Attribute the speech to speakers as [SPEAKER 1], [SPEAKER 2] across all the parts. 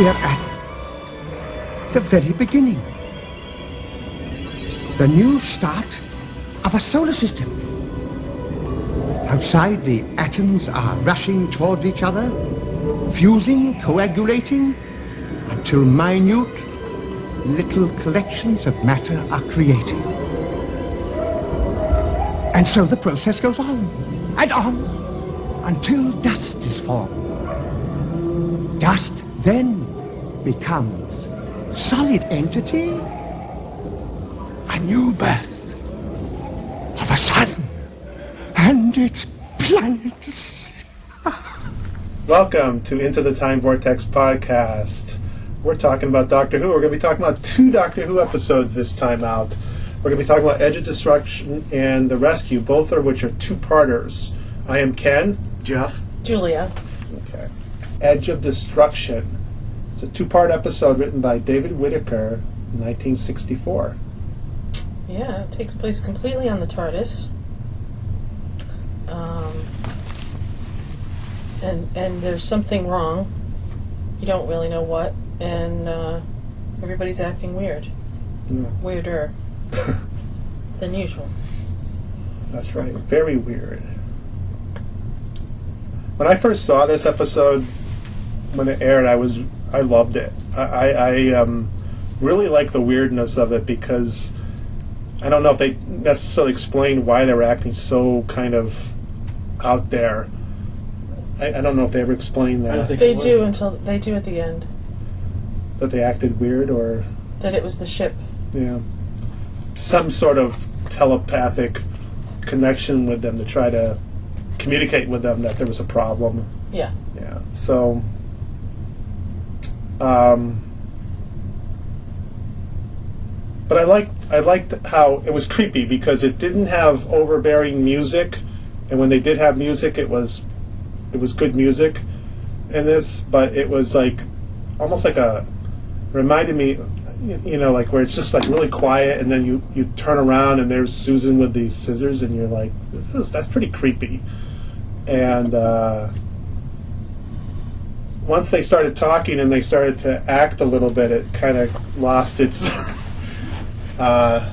[SPEAKER 1] We're at the very beginning. The new start of a solar system. Outside, the atoms are rushing towards each other, fusing, coagulating, until minute little collections of matter are created. And so the process goes on and on until dust is formed. Dust then becomes solid entity, a new birth of a sun and its planets.
[SPEAKER 2] Welcome to Into the Time Vortex podcast. We're talking about Doctor Who. We're going to be talking about two Doctor Who episodes this time out. We're going to be talking about Edge of Destruction and The Rescue, both of which are two-parters. I am Ken.
[SPEAKER 3] Jeff?
[SPEAKER 4] Julia.
[SPEAKER 2] Okay. Edge of Destruction. It's a two-part episode written by David Whitaker in 1964.
[SPEAKER 4] Yeah, it takes place completely on the TARDIS. Um, and and there's something wrong. You don't really know what, and uh, everybody's acting weird,
[SPEAKER 2] Yeah,
[SPEAKER 4] weirder than usual.
[SPEAKER 2] that's right. Very weird. When I first saw this episode, when it aired, I was I loved it. I, I, I um, really like the weirdness of it because I don't know if they necessarily explained why they were acting so kind of out there. I, I don't know if they ever explained that
[SPEAKER 3] think-
[SPEAKER 4] They
[SPEAKER 3] would.
[SPEAKER 4] do until they do at the end
[SPEAKER 2] that they acted weird or
[SPEAKER 4] that it was the ship.
[SPEAKER 2] yeah some sort of telepathic connection with them to try to communicate with them that there was a problem.
[SPEAKER 4] Yeah,
[SPEAKER 2] Yeah. So, um, but I liked I liked how it was creepy because it didn't have overbearing music, and when they did have music, it was it was good music in this, but it was like almost like a reminded me you know like where it's just like really quiet and then you you turn around and there's Susan with these scissors and you're like this is that's pretty creepy. And uh once they started talking and they started to act a little bit, it kind of lost its uh,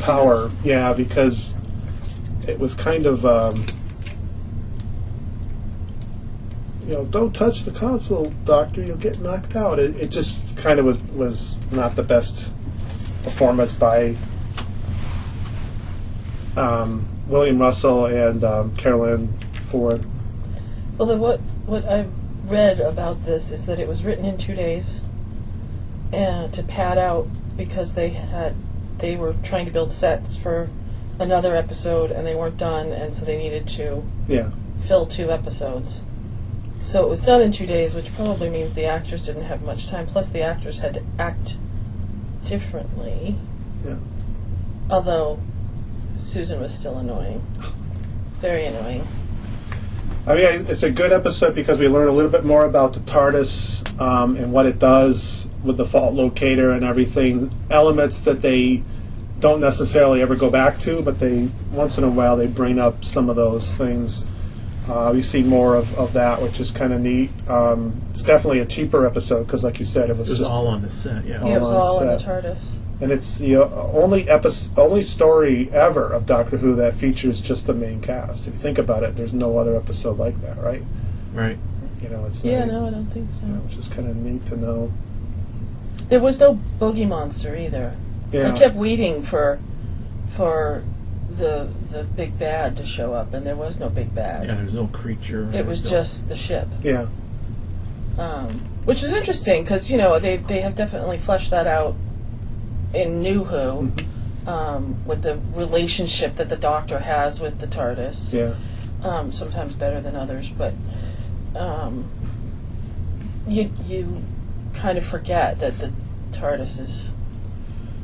[SPEAKER 2] power. Yeah, because it was kind of, um, you know, don't touch the console, Doctor. You'll get knocked out. It, it just kind of was was not the best performance by um, William Russell and um, Carole Ann Ford.
[SPEAKER 4] Well, the, what what I read about this is that it was written in two days, and to pad out because they had they were trying to build sets for another episode and they weren't done, and so they needed to
[SPEAKER 2] Yeah.
[SPEAKER 4] fill two episodes. So it was done in two days, which probably means the actors didn't have much time. Plus, the actors had to act differently.
[SPEAKER 2] Yeah.
[SPEAKER 4] Although Susan was still annoying, very annoying.
[SPEAKER 2] I mean, it's a good episode because we learn a little bit more about the TARDIS um, and what it does with the fault locator and everything. Elements that they don't necessarily ever go back to, but they once in a while they bring up some of those things. Uh, we see more of, of that, which is kind of neat. Um, it's definitely a cheaper episode because, like you said, it was
[SPEAKER 3] It was
[SPEAKER 2] just
[SPEAKER 3] all on the set, yeah.
[SPEAKER 4] Yeah, it was
[SPEAKER 2] on
[SPEAKER 4] all in the
[SPEAKER 2] set.
[SPEAKER 4] TARDIS.
[SPEAKER 2] And it's the uh, only episode, only story ever of Doctor Who that features just the main cast. If you think about it, there's no other episode like that, right?
[SPEAKER 3] Right.
[SPEAKER 2] You know, it's
[SPEAKER 4] Yeah,
[SPEAKER 2] not-
[SPEAKER 4] no, I don't think so.
[SPEAKER 2] you know, which is kind of neat to know.
[SPEAKER 4] There was no boogie monster either.
[SPEAKER 2] Yeah,
[SPEAKER 4] I kept waiting for for the the big bad to show up, and there was no big bad.
[SPEAKER 3] Yeah, there's no creature.
[SPEAKER 4] It was
[SPEAKER 3] no-
[SPEAKER 4] just the ship,
[SPEAKER 2] yeah,
[SPEAKER 4] um, which is interesting because you know they they have definitely fleshed that out in New Who um, with the relationship that the Doctor has with the TARDIS.
[SPEAKER 2] yeah,
[SPEAKER 4] um, sometimes better than others, but um, you you kind of forget that the TARDIS is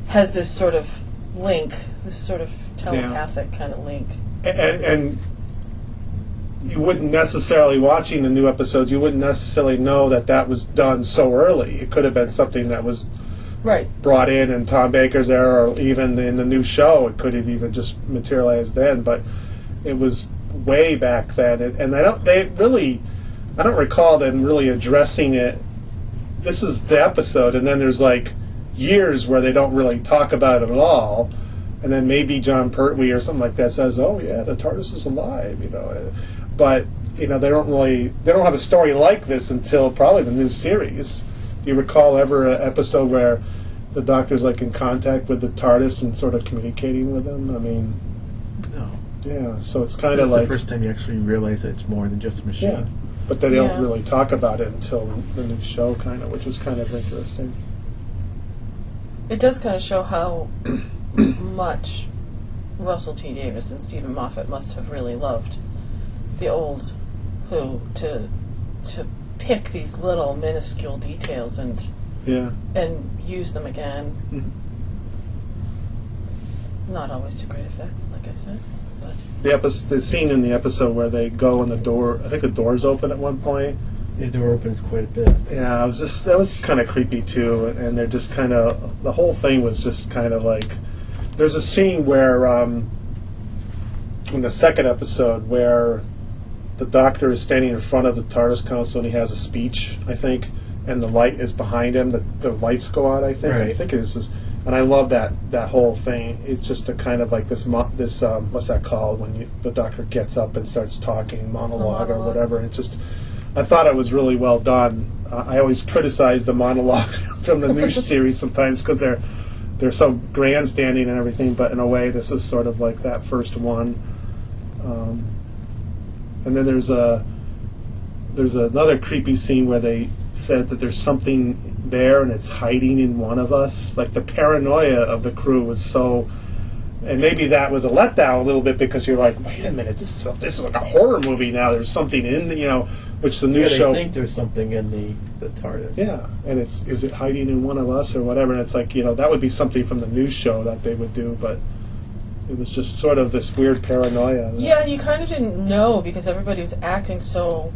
[SPEAKER 4] has this sort of link, this sort of telepathic kind of link.
[SPEAKER 2] and, and you wouldn't necessarily watching the new episodes. You wouldn't necessarily know that that was done so early. It could have been something that was
[SPEAKER 4] Right.
[SPEAKER 2] brought in in Tom Baker's era, or even in the new show. It could have even just materialized then, but it was way back then. And, and I don't. They really. I don't recall them really addressing it this is the episode, and then there's like years where they don't really talk about it at all, and then maybe Jon Pertwee or something like that says, "Oh yeah, the TARDIS is alive," you know, but you know they don't really they don't have a story like this until probably the new series. Do you recall ever an episode where the Doctor's like in contact with the TARDIS and sort of communicating with them? I mean,
[SPEAKER 3] No.
[SPEAKER 2] yeah, so it's kind of like
[SPEAKER 3] the first time you actually realize that it's more than just a machine.
[SPEAKER 2] yeah, but they don't really talk about it until the, the new show, kind of, which is kind of interesting.
[SPEAKER 4] It does kind of show how much Russell T Davies and Steven Moffat must have really loved the old Who to to pick these little minuscule details and
[SPEAKER 2] Yeah.
[SPEAKER 4] and use them again.
[SPEAKER 2] Mhm.
[SPEAKER 4] Not always to great effect, like I said. But
[SPEAKER 2] The episode, the scene in the episode where they go and the door, I think the door's open at one point.
[SPEAKER 3] The door opens quite a bit.
[SPEAKER 2] Yeah, I was just that was kind of creepy too, and they're just kind of the whole thing was just kind of like. There's a scene where, um, in the second episode, where the doctor is standing in front of the TARDIS console and he has a speech, I think, and the light is behind him. The, the lights go out. I think. I think it is. This, and I love that that whole thing. It's just a kind of like this mo- this um, what's that called when you, the doctor gets up and starts talking monologue, or whatever. And it's just I thought it was really well done. Uh, I always criticize the monologue from the new series sometimes because they're they're so grandstanding and everything, but in a way, this is sort of like that first one. Um, and then there's a there's another creepy scene where they said that there's something there and it's hiding in one of us. Like the paranoia of the crew was so. And maybe that was a letdown a little bit because you're like, wait a minute, this is a, this is like a horror movie now. There's something in the, you know, which the new
[SPEAKER 3] Yeah,
[SPEAKER 2] show.
[SPEAKER 3] think there's something in the, the TARDIS.
[SPEAKER 2] Yeah, and it's is it hiding in one of us or whatever? And it's like you know that would be something from the news show that they would do, but it was just sort of this weird paranoia.
[SPEAKER 4] yeah, and you kind of didn't know because everybody was acting so.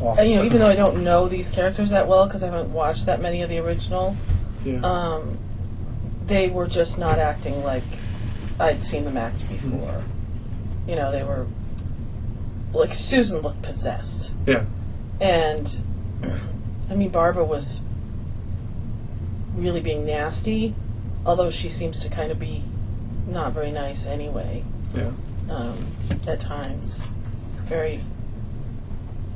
[SPEAKER 4] Uh, you know, even though I don't know these characters that well because I haven't watched that many of the original,
[SPEAKER 2] yeah.
[SPEAKER 4] um, they were just not acting like I'd seen them act before. You know, they were like Susan looked possessed,
[SPEAKER 2] yeah,
[SPEAKER 4] and I mean Barbara was really being nasty, although she seems to kind of be not very nice anyway
[SPEAKER 2] yeah,
[SPEAKER 4] um, at times. Very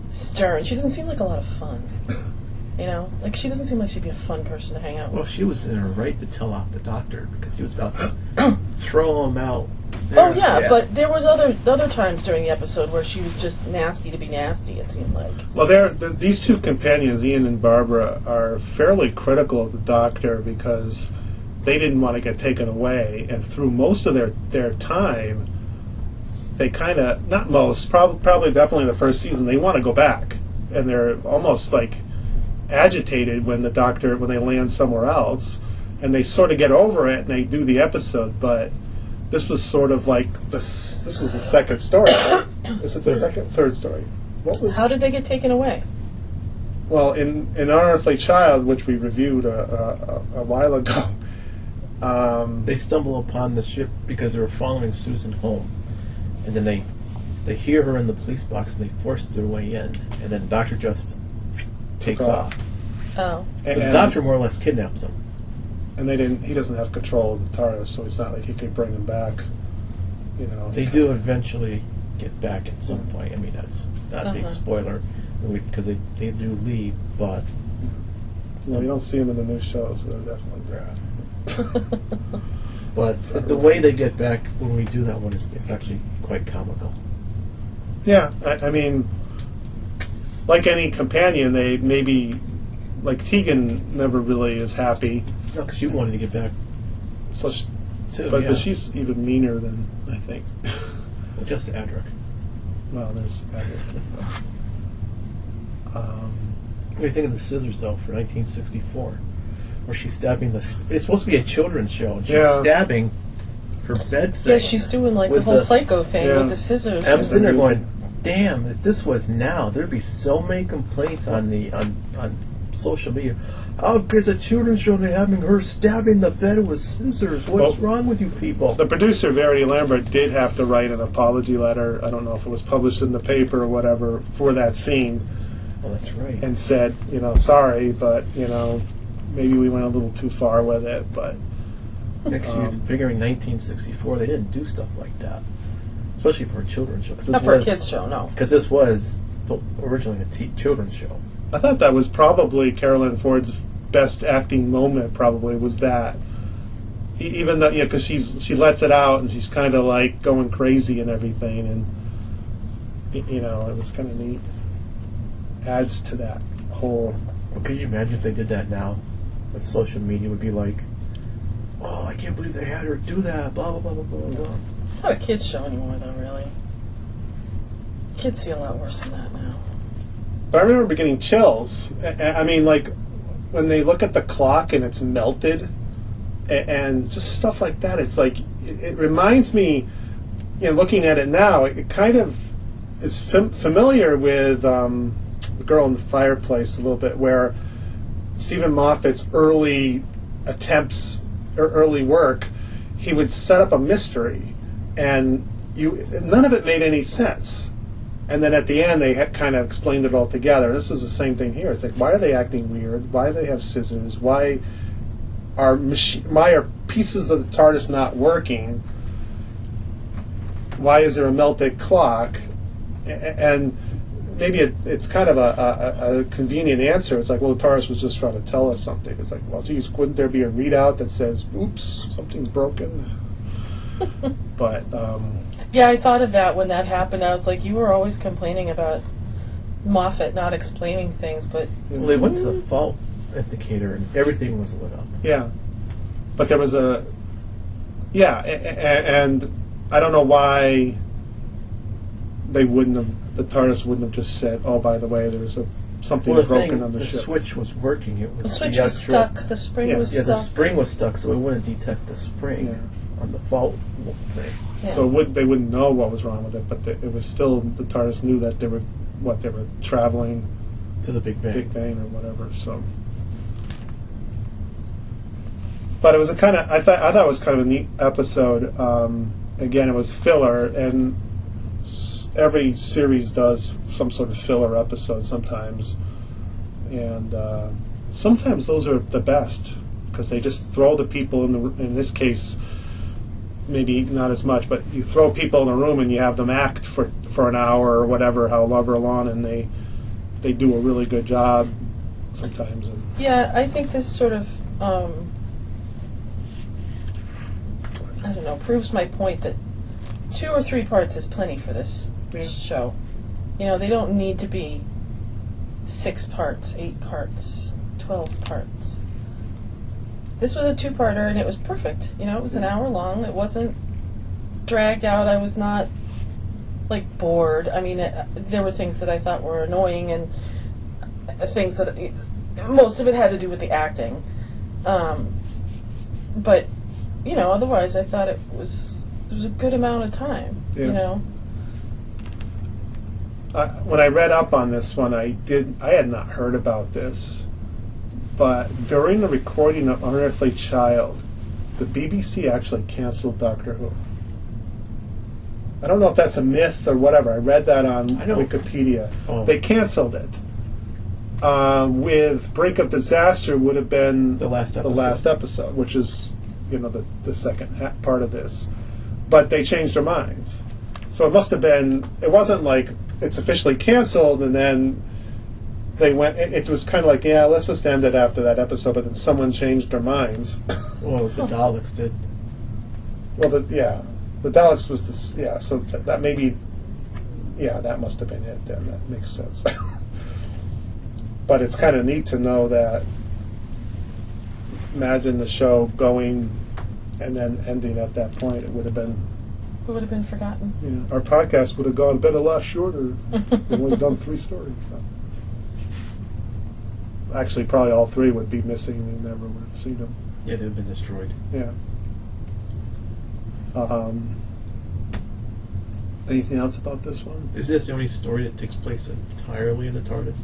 [SPEAKER 4] stern. She doesn't seem like a lot of fun. You know, like she doesn't seem like she'd be a fun person to hang out with.
[SPEAKER 3] Well,
[SPEAKER 4] with.
[SPEAKER 3] she was in her right to tell off the doctor because he was about to throw him out.
[SPEAKER 4] Oh yeah, but there was other other times during the episode where she was just nasty to be nasty. It seemed like.
[SPEAKER 2] Well, they're, th these two companions, Ian and Barbara, are fairly critical of the Doctor because they didn't want to get taken away, and through most of their their time, they kind of not most, probably probably definitely the first season, they want to go back, and they're almost like agitated when the Doctor when they land somewhere else, and they sort of get over it and they do the episode, but. This was sort of like this. This was the second story. Right? Is it the second, third story? What was?
[SPEAKER 4] How did they get taken away?
[SPEAKER 2] Well, in in Unearthly Child, which we reviewed a, a, a while ago, um,
[SPEAKER 3] They stumble upon the ship because they were following Susan home, and then they they hear her in the police box and they force their way in, and then doctor just takes
[SPEAKER 2] off.
[SPEAKER 3] off.
[SPEAKER 4] Oh,
[SPEAKER 3] So the
[SPEAKER 2] and,
[SPEAKER 3] doctor more or less kidnaps them.
[SPEAKER 2] and they didn't. He doesn't have control of the TARDIS, so it's not like he could bring them back. You know,
[SPEAKER 3] They do eventually get back at some point. I mean, that's not a big
[SPEAKER 4] Uh-huh.
[SPEAKER 3] spoiler because they, they do leave, but
[SPEAKER 2] Well, you don't see them in the new shows. so they're definitely bad.
[SPEAKER 3] but the way they get back when we do that one is, is actually quite comical.
[SPEAKER 2] Yeah, I, I mean, like any companion, they maybe like Tegan never really is happy.
[SPEAKER 3] No, because you wanted to get back
[SPEAKER 2] So, she-
[SPEAKER 3] too.
[SPEAKER 2] but,
[SPEAKER 3] yeah.
[SPEAKER 2] but she's even meaner than I think.
[SPEAKER 3] Well, just Adric.
[SPEAKER 2] well, there's. Um,
[SPEAKER 3] What do you think of the scissors though for 1964, where she's stabbing the? It's supposed to be a children's show, and she's
[SPEAKER 2] Yeah.
[SPEAKER 3] stabbing her bed. Thing
[SPEAKER 4] yeah, she's doing like the
[SPEAKER 3] With
[SPEAKER 4] whole
[SPEAKER 3] the-
[SPEAKER 4] psycho thing
[SPEAKER 2] Yeah.
[SPEAKER 4] with the scissors.
[SPEAKER 3] I'm sitting there
[SPEAKER 2] Amazing.
[SPEAKER 3] going, "Damn! If this was now, there'd be so many complaints on the on on social media. Oh, it's a children's show. They're having her stabbing the bed with scissors. What's
[SPEAKER 2] Well,
[SPEAKER 3] wrong with you people?"
[SPEAKER 2] The producer, Verity Lambert, did have to write an apology letter. I don't know if it was published in the paper or whatever for that scene.
[SPEAKER 3] Oh, that's right.
[SPEAKER 2] and said, you know, sorry, but you know, maybe we went a little too far with it. But
[SPEAKER 3] Actually,
[SPEAKER 2] um,
[SPEAKER 3] figuring 1964, they didn't do stuff like that, especially for a children's show. 'cause this
[SPEAKER 4] Not for a
[SPEAKER 3] was-
[SPEAKER 4] kids show, no.
[SPEAKER 3] Because this was the- originally a t- children's show.
[SPEAKER 2] I thought that was probably Carole Ann Ford's best acting moment. Probably was that. E- Even though, you know, because she's she lets it out and she's kind of like going crazy and everything, and y- you know, it was kind of neat. Adds to that whole.
[SPEAKER 3] But could you imagine if they did that now? What social media would be like? Oh, I can't believe they had her do that. Blah blah blah blah blah. blah.
[SPEAKER 4] It's not a kids show anymore, though. Really, kids see a lot worse than that now.
[SPEAKER 2] But I remember getting chills. I mean, like when they look at the clock and it's melted, and just stuff like that. It's like it, it reminds me. You know, looking at it now, it kind of is fam- familiar with um, the girl in the fireplace a little bit, where Steven Moffat's early attempts or early work, he would set up a mystery, and you none of it made any sense. And then at the end, they kind of explained it all together. This is the same thing here. It's like, why are they acting weird? Why do they have scissors? Why are machi- why are pieces of the TARDIS not working? Why is there a melted clock? And maybe it, it's kind of a, a, a convenient answer. It's like, well, the TARDIS was just trying to tell us something. It's like, well, geez, couldn't there be a readout that says, "Oops, something's broken"? but um,
[SPEAKER 4] Yeah, I thought of that when that happened. I was like, you were always complaining about Moffat not explaining things, but
[SPEAKER 3] Well, they went to the fault indicator and everything was lit up.
[SPEAKER 2] Yeah, but there was a yeah, a, a, and I don't know why they wouldn't have the TARDIS wouldn't have just said, "Oh, by the way, there's a something
[SPEAKER 3] Well, the
[SPEAKER 2] broken
[SPEAKER 3] thing,
[SPEAKER 2] on the, ship.
[SPEAKER 3] the
[SPEAKER 2] ship."
[SPEAKER 3] switch was working. It was
[SPEAKER 4] the switch was
[SPEAKER 3] actual-
[SPEAKER 4] stuck. The spring
[SPEAKER 2] Yeah.
[SPEAKER 4] was
[SPEAKER 3] Yeah, the
[SPEAKER 4] stuck.
[SPEAKER 3] spring was stuck, so it wouldn't detect the spring
[SPEAKER 2] Yeah.
[SPEAKER 3] on the fault thing.
[SPEAKER 4] Yeah.
[SPEAKER 2] So it would, they wouldn't know what was wrong with it, but the, it was still the TARDIS knew that they were what they were traveling
[SPEAKER 3] To the Big Bang.
[SPEAKER 2] Big Bang or whatever. So, but it was a kind of I thought I thought it was kind of a neat episode. Um, again, it was filler, and s- every series does some sort of filler episode sometimes, and uh, sometimes those are the best because they just throw the people in the in this case. Maybe not as much, but you throw people in a room and you have them act for, for an hour or whatever, however long, and they they do a really good job sometimes.
[SPEAKER 4] Yeah, I think this sort of, um, I don't know, proves my point that two or three parts is plenty for this Show. You know, they don't need to be six parts, eight parts, twelve parts. This was a two-parter, and it was perfect. You know, it was an hour long. It wasn't dragged out. I was not like bored. I mean, it, there were things that I thought were annoying, and things that most of it had to do with the acting. Um, but you know, otherwise, I thought it was it was a good amount of time.
[SPEAKER 2] Yeah.
[SPEAKER 4] You know,
[SPEAKER 2] I, when I read up on this one, I did I had not heard about this, but during the recording of Unearthly Child, the BBC actually canceled Doctor Who. I don't know if that's a myth or whatever. I read that on Wikipedia.
[SPEAKER 3] Oh.
[SPEAKER 2] They canceled it. Um, with Brink of Disaster would have been
[SPEAKER 3] The last
[SPEAKER 2] the
[SPEAKER 3] episode.
[SPEAKER 2] last episode, which is you know the the second ha- part of this, but they changed their minds. So it must have been. It wasn't like it's officially canceled, and then they went. It, it was kind of like, yeah, let's just end it after that episode. But then someone changed their minds.
[SPEAKER 3] Well, the Daleks did.
[SPEAKER 2] well, the, yeah, the Daleks was this. Yeah, so that, that maybe. Yeah, that must have been it. Then that makes sense. but it's kind of neat to know that. Imagine the show going, and then ending at that point. It would have been
[SPEAKER 4] it would have been forgotten.
[SPEAKER 2] Yeah, our podcast would have gone been a lot shorter. We've only done three stories. so. Actually, probably all three would be missing. We never would have seen them.
[SPEAKER 3] Yeah, they've been destroyed.
[SPEAKER 2] Yeah. Um, anything else about this one?
[SPEAKER 3] Is this the only story that takes place entirely in the TARDIS?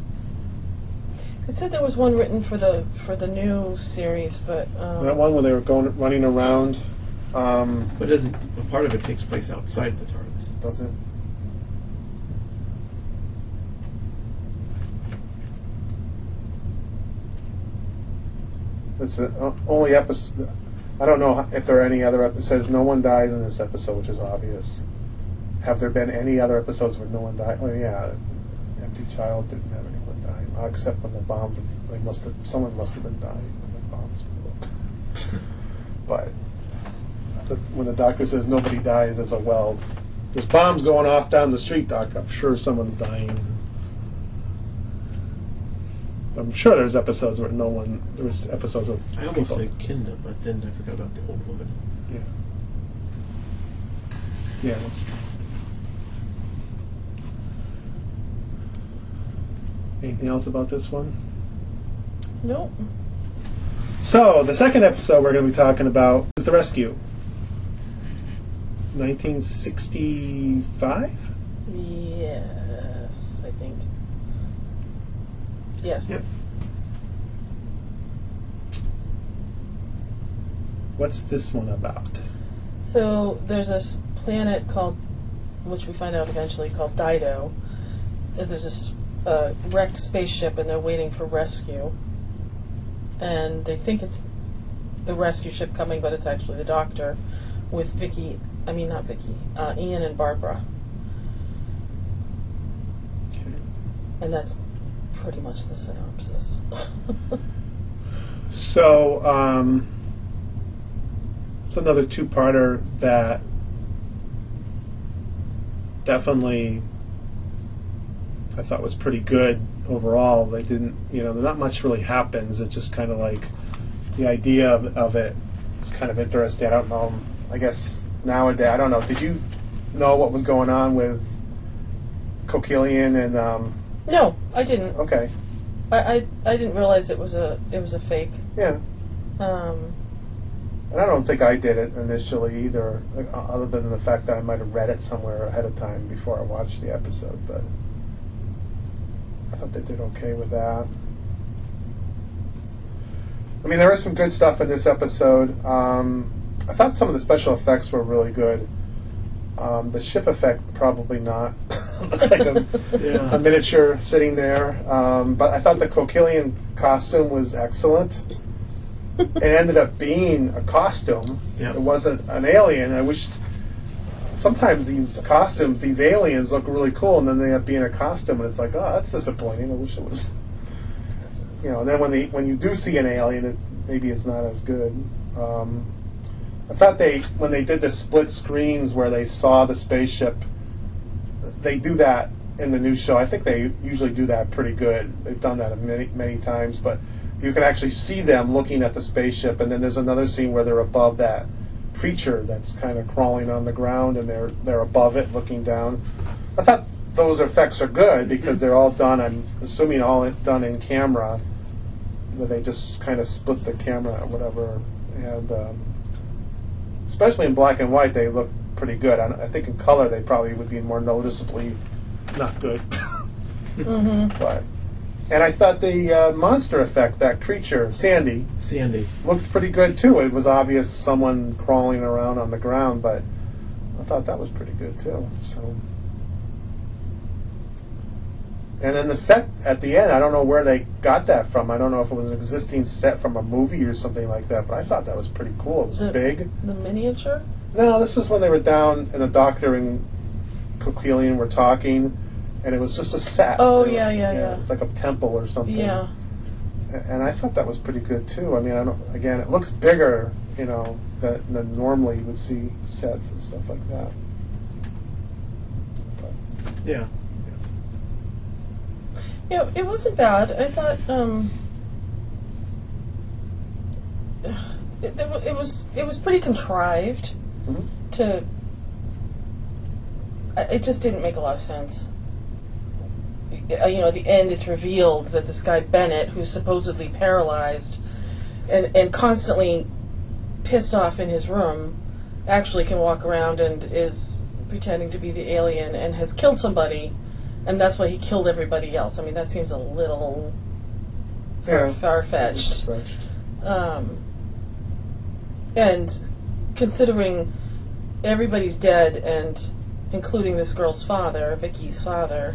[SPEAKER 4] It said there was one written for the for the new series, but um,
[SPEAKER 2] That one where they were going running around. Um,
[SPEAKER 3] But doesn't a part of it takes place outside the TARDIS?
[SPEAKER 2] does it? It's uh, the only episode. I don't know if there are any other episodes. Says no one dies in this episode, which is obvious. Have there been any other episodes where no one died? Oh yeah, Empty Child didn't have anyone dying, uh, except when the bomb. They must have. Someone must have been dying when the bombs blew up. but the, when the doctor says nobody dies, it's a well. There's bombs going off down the street, doc. I'm sure someone's dying. I'm sure there's episodes where no one. There was episodes where
[SPEAKER 3] I almost
[SPEAKER 2] people.
[SPEAKER 3] said Kinda, but then I forgot about the old woman.
[SPEAKER 2] Yeah. Yeah, that's true. Anything else about this one?
[SPEAKER 4] Nope.
[SPEAKER 2] So, the second episode we're going to be talking about is The Rescue. 1965?
[SPEAKER 4] Yes, I think. Yes.
[SPEAKER 2] Yep. What's this one about?
[SPEAKER 4] So there's a s- planet called, which we find out eventually called Dido. There's this uh, wrecked spaceship, and they're waiting for rescue. And they think it's the rescue ship coming, but it's actually the Doctor, with Vicki. I mean, not Vicki. Uh, Ian and Barbara, and that's pretty much the synopsis.
[SPEAKER 2] So, um, it's another two-parter that definitely I thought was pretty good overall. They didn't, you know, not much really happens. It's just kind of like the idea of, of it is kind of interesting. I don't know. I guess nowadays, I don't know. Did you know what was going on with Koquillion and? Um,
[SPEAKER 4] no, I didn't.
[SPEAKER 2] okay,
[SPEAKER 4] I, I I didn't realize it was a it was a fake.
[SPEAKER 2] yeah.
[SPEAKER 4] Um,
[SPEAKER 2] And I don't think I did it initially either, other than the fact that I might have read it somewhere ahead of time before I watched the episode. But I thought they did okay with that. I mean, there is some good stuff in this episode. Um, I thought some of the special effects were really good. Um, the ship effect, probably not. Looked like a, a miniature sitting there. Um, but I thought the Koquillion costume was excellent. it ended up being a costume.
[SPEAKER 3] Yeah.
[SPEAKER 2] It wasn't an alien. I wished sometimes these costumes, these aliens look really cool, and then they end up being a costume, and it's like, oh, that's disappointing. I wish it was. You know, and then when they when you do see an alien, it, maybe it's not as good. Um, I thought they when they did the split screens where they saw the spaceship, they do that in the new show. I think they usually do that pretty good. They've done that many many times, but you can actually see them looking at the spaceship, and then there's another scene where they're above that creature that's kind of crawling on the ground, and they're they're above it looking down. I thought those effects are good because they're all done. I'm assuming all done in camera, where they just kind of split the camera or whatever, and um, especially in black and white, they look pretty good. I, I think in color, they probably would be more noticeably not good.
[SPEAKER 4] mhm.
[SPEAKER 2] but and I thought the uh, monster effect, that creature, Sandy,
[SPEAKER 3] Sandy.
[SPEAKER 2] looked pretty good too. It was obvious someone crawling around on the ground, but I thought that was pretty good too. So, and then the set at the end, I don't know where they got that from. I don't know if it was an existing set from a movie or something like that, but I thought that was pretty cool. It was
[SPEAKER 4] The-
[SPEAKER 2] big.
[SPEAKER 4] The miniature.
[SPEAKER 2] No, this is when they were down and the doctor and Koquillion were talking, and it was just a set.
[SPEAKER 4] Oh,
[SPEAKER 2] They were-
[SPEAKER 4] yeah, yeah, yeah.
[SPEAKER 2] It's like a temple or something.
[SPEAKER 4] Yeah.
[SPEAKER 2] and I thought that was pretty good too. I mean, I don't. Again, it looks bigger, you know, than, than normally you would see sets and stuff like that. But,
[SPEAKER 3] Yeah.
[SPEAKER 4] Yeah, it wasn't bad. I thought um, it, it was it was pretty contrived
[SPEAKER 2] Mhm.
[SPEAKER 4] to. It just didn't make a lot of sense. Uh, You know, at the end, it's revealed that this guy Bennett, who's supposedly paralyzed and and constantly pissed off in his room, actually can walk around and is pretending to be the alien and has killed somebody, and that's why he killed everybody else. I mean, that seems a little
[SPEAKER 2] yeah,
[SPEAKER 4] far fetched.
[SPEAKER 2] stretched.
[SPEAKER 4] Um, and considering everybody's dead, and including this girl's father, Vicki's father,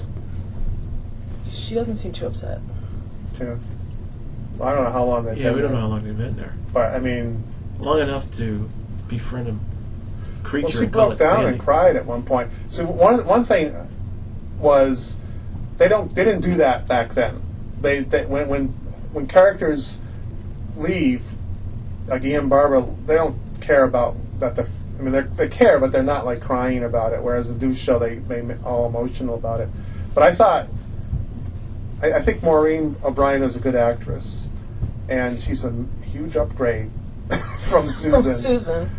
[SPEAKER 4] she doesn't seem too upset.
[SPEAKER 2] Yeah. I don't know how long they've
[SPEAKER 3] Yeah,
[SPEAKER 2] been
[SPEAKER 3] we don't know
[SPEAKER 2] there,
[SPEAKER 3] how long they've been there.
[SPEAKER 2] But I mean,
[SPEAKER 3] Long enough to befriend a creature.
[SPEAKER 2] well, she
[SPEAKER 3] and call
[SPEAKER 2] broke
[SPEAKER 3] it
[SPEAKER 2] down
[SPEAKER 3] Sandy.
[SPEAKER 2] and cried at one point. So one one thing was they don't they didn't do that back then. They, they when when when characters leave, like Ian Barbara, they don't care about that. The I mean, they they care, but they're not like crying about it. Whereas the Deuce show, they they all emotional about it. But I thought, I, I think Maureen O'Brien is a good actress, and she's a huge upgrade from Susan.
[SPEAKER 4] From Susan.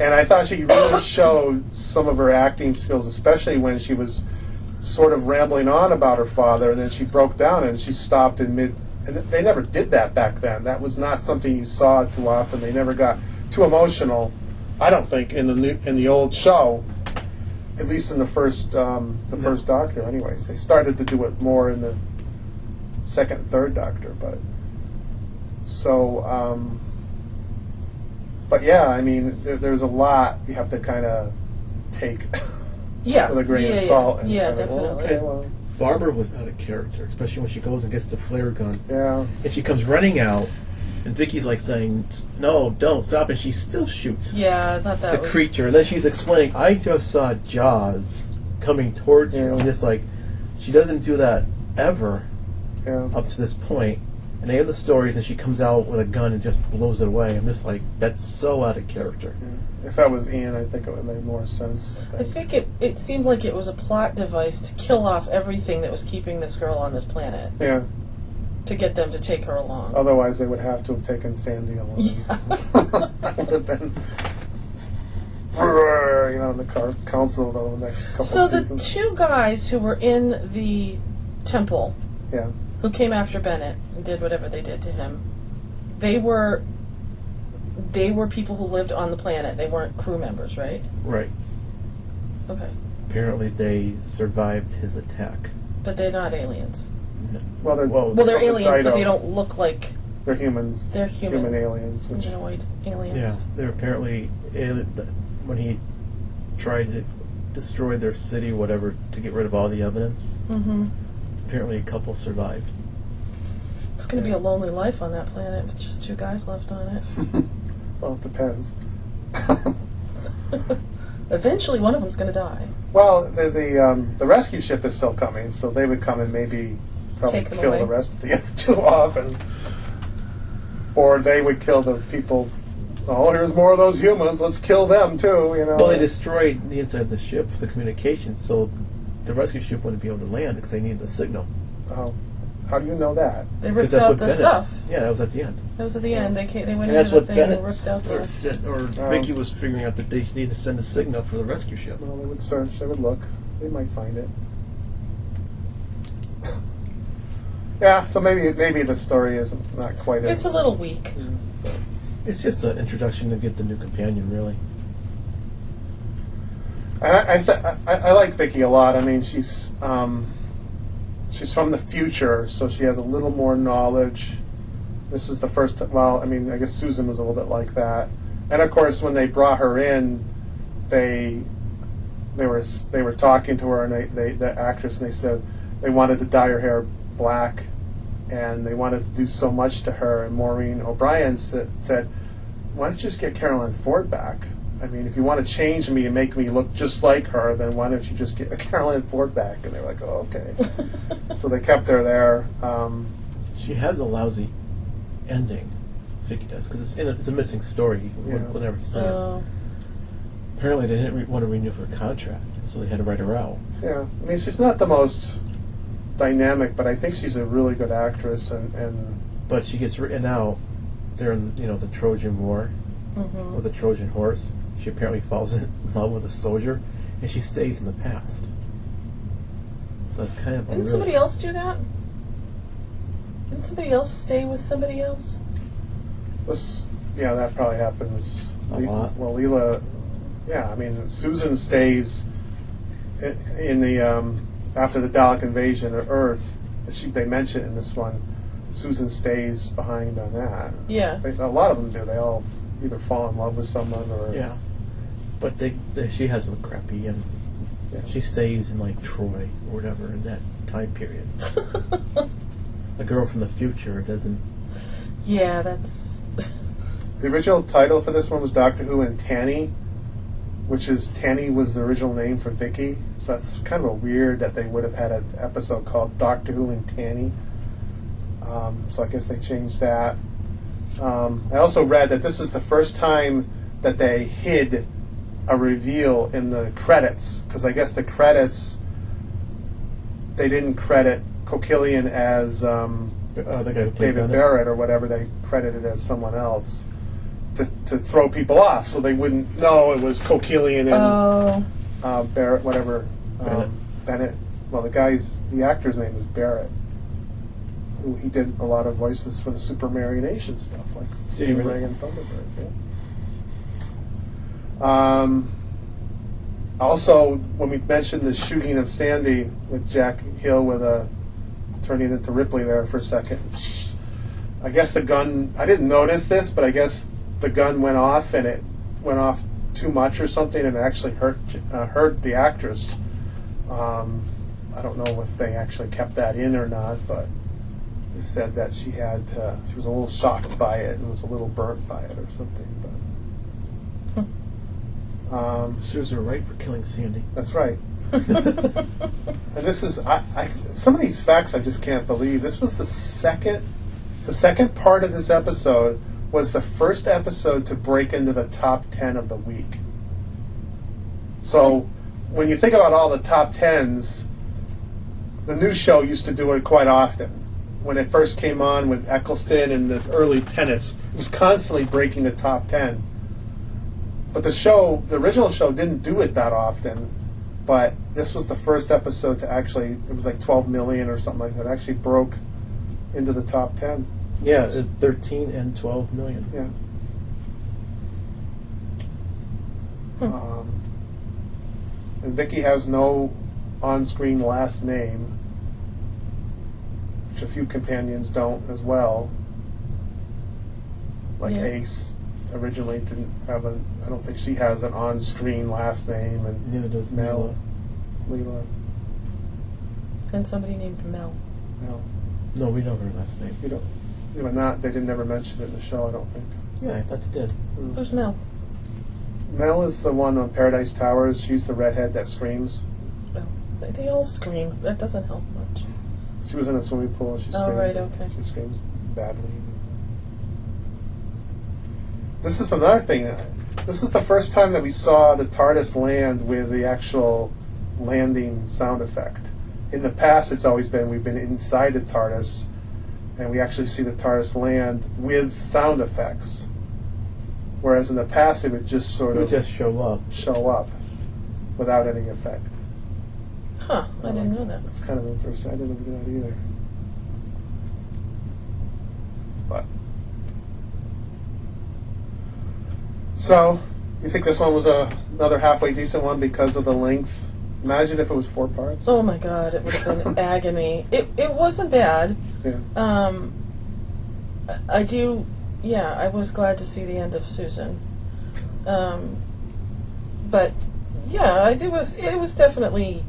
[SPEAKER 2] And I thought she really showed some of her acting skills, especially when she was sort of rambling on about her father, and then she broke down and she stopped in mid. And they never did that back then. That was not something you saw too often. They never got too emotional. I don't think in the new, in the old show, at least in the first um, the first Doctor. Anyways, they started to do it more in the second, and third Doctor, but so. Um, but yeah, I mean, there, there's a lot you have to kind of take
[SPEAKER 4] Yeah.
[SPEAKER 2] with a grain
[SPEAKER 4] yeah,
[SPEAKER 2] of
[SPEAKER 4] yeah.
[SPEAKER 2] salt. And
[SPEAKER 4] Yeah,
[SPEAKER 2] kind of, well,
[SPEAKER 4] definitely.
[SPEAKER 2] okay, well,
[SPEAKER 3] Barbara was out of character, especially when she goes and gets the flare gun,
[SPEAKER 2] yeah,
[SPEAKER 3] and she comes running out, and Vicki's like saying, "No, don't stop," and she still shoots
[SPEAKER 4] Yeah, I thought that
[SPEAKER 3] the
[SPEAKER 4] was.
[SPEAKER 3] creature. And then she's explaining, "I just saw Jaws coming towards you,"
[SPEAKER 2] Yeah.
[SPEAKER 3] and just like she doesn't do that ever
[SPEAKER 2] yeah.
[SPEAKER 3] up to this point. And they have the stories, and she comes out with a gun and just blows it away. I'm just like, that's so out of character.
[SPEAKER 2] If that was Ian, I think it would make more sense. I
[SPEAKER 4] I
[SPEAKER 2] think.
[SPEAKER 4] think it, it seemed like it was a plot device to kill off everything that was keeping this girl on this planet
[SPEAKER 2] Yeah.
[SPEAKER 4] to get them to take her along.
[SPEAKER 2] Otherwise, they would have to have taken Sandy along.
[SPEAKER 4] Yeah.
[SPEAKER 2] that would have been, you know, in the council the next couple
[SPEAKER 4] So the
[SPEAKER 2] seasons.
[SPEAKER 4] two guys who were in the temple,
[SPEAKER 2] yeah.
[SPEAKER 4] Who came after Bennett and did whatever they did to him, they were they were people who lived on the planet. They weren't crew members, right?
[SPEAKER 3] Right.
[SPEAKER 4] Okay.
[SPEAKER 3] Apparently, they survived his attack.
[SPEAKER 4] But they're not aliens.
[SPEAKER 2] Well, they're
[SPEAKER 3] Well,
[SPEAKER 4] Well, they're
[SPEAKER 2] Well,
[SPEAKER 4] aliens, but they don't look like
[SPEAKER 2] they're humans.
[SPEAKER 4] they're human.
[SPEAKER 2] Human aliens, which
[SPEAKER 4] Humanoid
[SPEAKER 3] Yeah, they're apparently ali- the- when he tried to destroy their city, whatever, to get rid of all the evidence.
[SPEAKER 4] Mm-hmm.
[SPEAKER 3] Apparently, a couple survived.
[SPEAKER 4] It's going to be a lonely life on that planet with just two guys left on it.
[SPEAKER 2] well, it depends.
[SPEAKER 4] Eventually, one of them's going to die.
[SPEAKER 2] Well, the the, um, the rescue ship is still coming, so they would come and maybe probably
[SPEAKER 4] Take them
[SPEAKER 2] kill
[SPEAKER 4] away.
[SPEAKER 2] the rest of the other two off, and or they would kill the people. Oh, here's more of those humans. Let's kill them too. You know.
[SPEAKER 3] Well, they destroyed the inside of the ship for the communications, so the rescue ship wouldn't be able to land because they needed the signal.
[SPEAKER 2] Oh, how do you know that?
[SPEAKER 4] They ripped
[SPEAKER 3] that's
[SPEAKER 4] out
[SPEAKER 3] what
[SPEAKER 4] the
[SPEAKER 3] Bennett.
[SPEAKER 4] stuff.
[SPEAKER 3] Yeah, that was at the end.
[SPEAKER 4] That was at the end. They came, they went
[SPEAKER 3] And that's
[SPEAKER 4] into
[SPEAKER 3] what
[SPEAKER 4] the thing and
[SPEAKER 3] Bennett
[SPEAKER 4] ripped out the.
[SPEAKER 3] or, said, or
[SPEAKER 2] Oh.
[SPEAKER 3] Vicki was figuring out that they need to send a signal for the rescue ship.
[SPEAKER 2] Well, they would search. They would look. They might find it. yeah. So maybe maybe the story is not not quite as.
[SPEAKER 4] It's a little weak.
[SPEAKER 3] It's just an introduction to get the new companion, really.
[SPEAKER 2] And I I, th- I I like Vicki a lot. I mean, she's um, she's from the future, so she has a little more knowledge. This is the first. Well, I mean, I guess Susan was a little bit like that. And of course, when they brought her in, they they were they were talking to her, and they, they the actress, and they said they wanted to dye her hair black, and they wanted to do so much to her. And Maureen O'Brien said, said "Why don't you just get Carole Ann Ford back?" I mean, if you want to change me and make me look just like her, then why don't you just get Carole Ann Ford back? And they're like, oh, okay. so they kept her there. Um,
[SPEAKER 3] She has a lousy ending. Vicki does because it's in a, it's a missing story. We'll,
[SPEAKER 2] Yeah.
[SPEAKER 3] we'll never see it.
[SPEAKER 4] Uh,
[SPEAKER 3] Apparently, they didn't re- want to renew her contract, so they had to write her out.
[SPEAKER 2] yeah, I mean, she's not the most dynamic, but I think she's a really good actress. And, and
[SPEAKER 3] But she gets written out during you know the Trojan War
[SPEAKER 4] mhm.
[SPEAKER 3] with the Trojan horse. She apparently falls in love with a soldier, and she stays in the past. So it's kind of a
[SPEAKER 4] Didn't
[SPEAKER 3] really,
[SPEAKER 4] somebody else do that? Didn't somebody else stay with somebody else?
[SPEAKER 2] this, yeah, that probably happens.
[SPEAKER 3] A lot.
[SPEAKER 2] Well, Leela, yeah, I mean, Susan stays in, in the um, after the Dalek invasion of Earth. She, they mention in this one. Susan stays behind on that.
[SPEAKER 4] Yeah.
[SPEAKER 2] They, a lot of them do. They all either fall in love with someone or
[SPEAKER 3] Yeah, but they, they she has a crappy and
[SPEAKER 2] Yeah.
[SPEAKER 3] she stays in like Troy or whatever in that time period. A girl from the future doesn't
[SPEAKER 4] Yeah, that's.
[SPEAKER 2] The original title for this one was Doctor Who and Tanni, which is Tanni was the original name for Vicky. So that's kind of a weird that they would have had an episode called Doctor Who and Tanni. Um, so I guess they changed that. Um, I also read that this is the first time that they hid a reveal in the credits because I guess the credits they didn't credit Koquillion as um,
[SPEAKER 3] Uh, the guy who played
[SPEAKER 2] David Barrett or whatever they credited as someone else to, to throw people off so they wouldn't know it was Koquillion and
[SPEAKER 4] Oh,
[SPEAKER 2] uh, Barrett, whatever. Um,
[SPEAKER 3] Bennett.
[SPEAKER 2] Bennett. Well, the guy's, the actor's name is Barrett. Who he did a lot of voices for the Super Marionation stuff, like Steve
[SPEAKER 3] really?
[SPEAKER 2] Ray and Thunderbirds, yeah. Um, also, when we mentioned the shooting of Sandy with Jack Hill with a turning into Ripley there for a second, I guess the gun. I didn't notice this, but I guess the gun went off and it went off too much or something, and it actually hurt uh, hurt the actress. Um, I don't know if they actually kept that in or not, but they said that she had uh, she was a little shocked by it and was a little burnt by it or something. Um,
[SPEAKER 3] Susan right for killing Sandy.
[SPEAKER 2] that's right. And this is I, I some of these facts I just can't believe. This was the second the second part of this episode was the first episode to break into the top 10 of the week. So when you think about all the top 10s, the news show used to do it quite often. When it first came on with Eccleston and the early Tennants, it was constantly breaking the top 10. But the show, the original show, didn't do it that often but this was the first episode to actually it was like 12 million or something like that actually broke into the top 10
[SPEAKER 3] Yeah, uh, 13 and 12 million.
[SPEAKER 2] yeah. Um, and Vicky has no on-screen last name which a few companions don't as well. Like
[SPEAKER 4] Yeah.
[SPEAKER 2] Ace originally didn't have a I don't think she has an on-screen last name and
[SPEAKER 3] Neither does
[SPEAKER 2] Mel.
[SPEAKER 3] Mel.
[SPEAKER 2] Leela
[SPEAKER 4] and somebody named Mel.
[SPEAKER 2] Mel
[SPEAKER 3] No, we know her last name.
[SPEAKER 2] You don't. Yeah, but not. They didn't ever mention it in the show. I don't think.
[SPEAKER 3] Yeah, I thought they did. Mm.
[SPEAKER 4] Who's Mel?
[SPEAKER 2] Mel is the one on Paradise Towers. She's the redhead that screams.
[SPEAKER 4] Oh, they- they all scream. That doesn't help much.
[SPEAKER 2] She was in a swimming pool. and She
[SPEAKER 4] Oh,
[SPEAKER 2] screamed.
[SPEAKER 4] right, okay.
[SPEAKER 2] She screams badly. This is another thing. This is the first time that we saw the TARDIS land with the actual landing sound effect. In the past, it's always been we've been inside the TARDIS, and we actually see the TARDIS land with sound effects. Whereas in the past, it would just sort
[SPEAKER 3] It would
[SPEAKER 2] of
[SPEAKER 3] just show up.
[SPEAKER 2] show up without any effect.
[SPEAKER 4] Huh? I didn't know that.
[SPEAKER 2] That's kind of interesting. I didn't know that either. So, you think this one was a, another halfway decent one because of the length? Imagine if it was four parts.
[SPEAKER 4] Oh my god, it would have been agony. It it wasn't bad.
[SPEAKER 2] Yeah.
[SPEAKER 4] Um, I- I do. Yeah, I was glad to see the end of Susan. Um, but yeah, it was it was definitely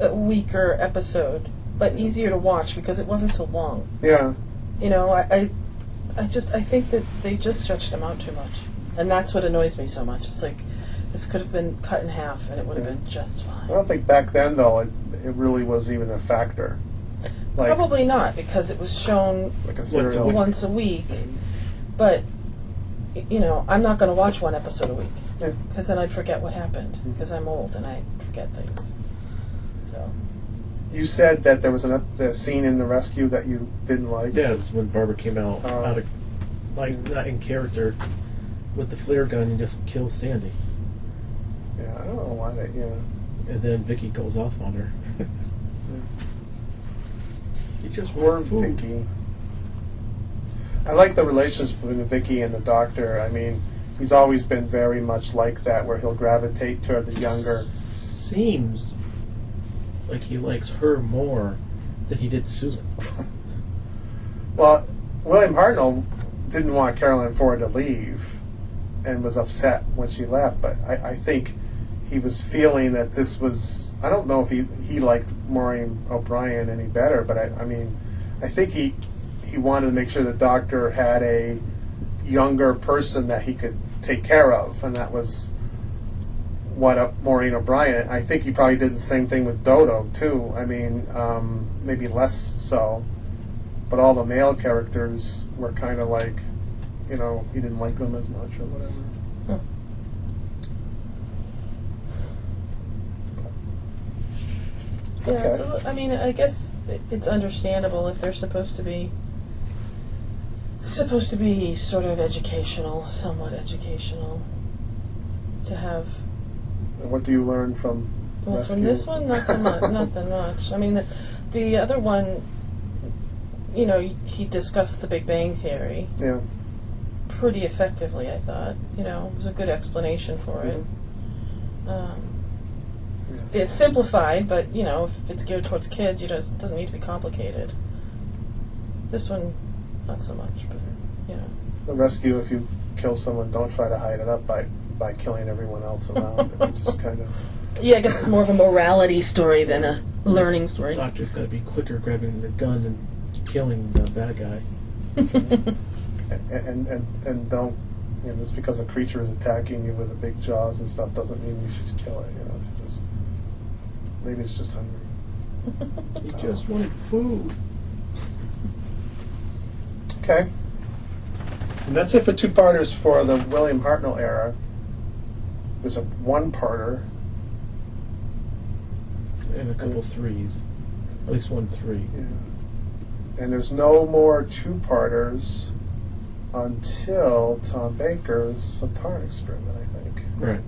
[SPEAKER 4] a weaker episode, but easier to watch because it wasn't so long.
[SPEAKER 2] Yeah.
[SPEAKER 4] You know, I, I, I just I think that they just stretched them out too much, and that's what annoys me so much. It's like this could have been cut in half, and it would have
[SPEAKER 2] Yeah.
[SPEAKER 4] been just fine.
[SPEAKER 2] I don't think back then though it, it really was even a factor. Like
[SPEAKER 4] Probably not because it was shown
[SPEAKER 2] like a
[SPEAKER 3] a
[SPEAKER 2] serial.
[SPEAKER 3] week.
[SPEAKER 4] once a week. But you know, I'm not going to watch one episode a week
[SPEAKER 2] Yeah.
[SPEAKER 4] because then I'd forget what happened
[SPEAKER 2] Mm-hmm.
[SPEAKER 4] because I'm old and I forget things. So
[SPEAKER 2] You said that there was an ep- a scene in the rescue that you didn't like.
[SPEAKER 3] Yeah, it was when Barbara came out
[SPEAKER 2] Oh.
[SPEAKER 3] out of like not in character with the flare gun and just kills Sandy,
[SPEAKER 2] Yeah, I don't know why that. Yeah.
[SPEAKER 3] and then Vicki goes off on her. you just
[SPEAKER 2] Poor
[SPEAKER 3] want food.
[SPEAKER 2] Vicki. I like the relationship between Vicki and the doctor. I mean, he's always been very much like that, where he'll gravitate toward the younger.
[SPEAKER 3] Seems like he likes her more than he did Susan.
[SPEAKER 2] Well, William Hartnell didn't want Carole Ann Ford to leave, and was upset when she left. But I, I think he was feeling that this was. I don't know if he he liked Maureen O'Brien any better, but I, I mean, I think he he wanted to make sure the doctor had a younger person that he could take care of, and that was what uh, Maureen O'Brien. I think he probably did the same thing with Dodo too. I mean, um, maybe less so, but all the male characters were kind of like, you know, he didn't like them as much or whatever.
[SPEAKER 4] Yeah, it's
[SPEAKER 2] Okay.
[SPEAKER 4] a I mean, I guess it's understandable if they're supposed to be supposed to be sort of educational, somewhat educational, to have.
[SPEAKER 2] And what do you learn from?
[SPEAKER 4] Well,
[SPEAKER 2] Rescue?
[SPEAKER 4] from this one, not so much. nothing much. I mean, the, the other one, you know, he discussed the Big Bang Theory
[SPEAKER 2] Yeah.
[SPEAKER 4] pretty effectively. I thought, you know, it was a good explanation for it. Um,
[SPEAKER 2] Yeah.
[SPEAKER 4] it's simplified, but you know, if it's geared towards kids, you know, it doesn't need to be complicated. This one, not so much, but you know.
[SPEAKER 2] The rescue, if you kill someone, don't try to hide it up by, by killing everyone else around. it. Just kind of.
[SPEAKER 4] Yeah, I guess more of a morality story than a learning story.
[SPEAKER 3] Doctor's got to be quicker grabbing the gun and killing the bad guy.
[SPEAKER 2] And, and, and, and don't, you know, just because a creature is attacking you with the big jaws and stuff doesn't mean you should kill it, you know. you Just, maybe it's just hungry.
[SPEAKER 3] He just wanted food.
[SPEAKER 2] Okay. And that's it for two parters for the William Hartnell era. There's a one parter.
[SPEAKER 3] And a couple threes. At least one three.
[SPEAKER 2] Yeah. And there's no more two parters until Tom Baker's Sontaran experiment, I think.
[SPEAKER 3] Right.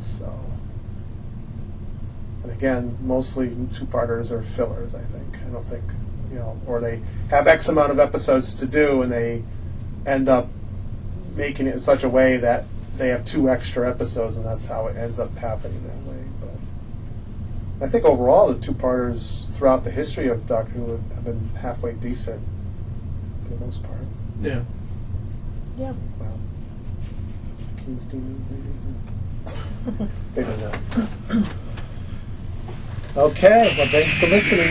[SPEAKER 2] So. And again, mostly two parters are fillers, I think. I don't think, you know, or they have X amount of episodes to do and they end up making it in such a way that they have two extra episodes and that's how it ends up happening that way. But I think overall the two parters throughout the history of Doctor Who have been halfway decent for the most part.
[SPEAKER 3] Yeah.
[SPEAKER 4] Yeah.
[SPEAKER 2] Well, King's Demons, maybe. Maybe not. Okay, well, thanks for listening.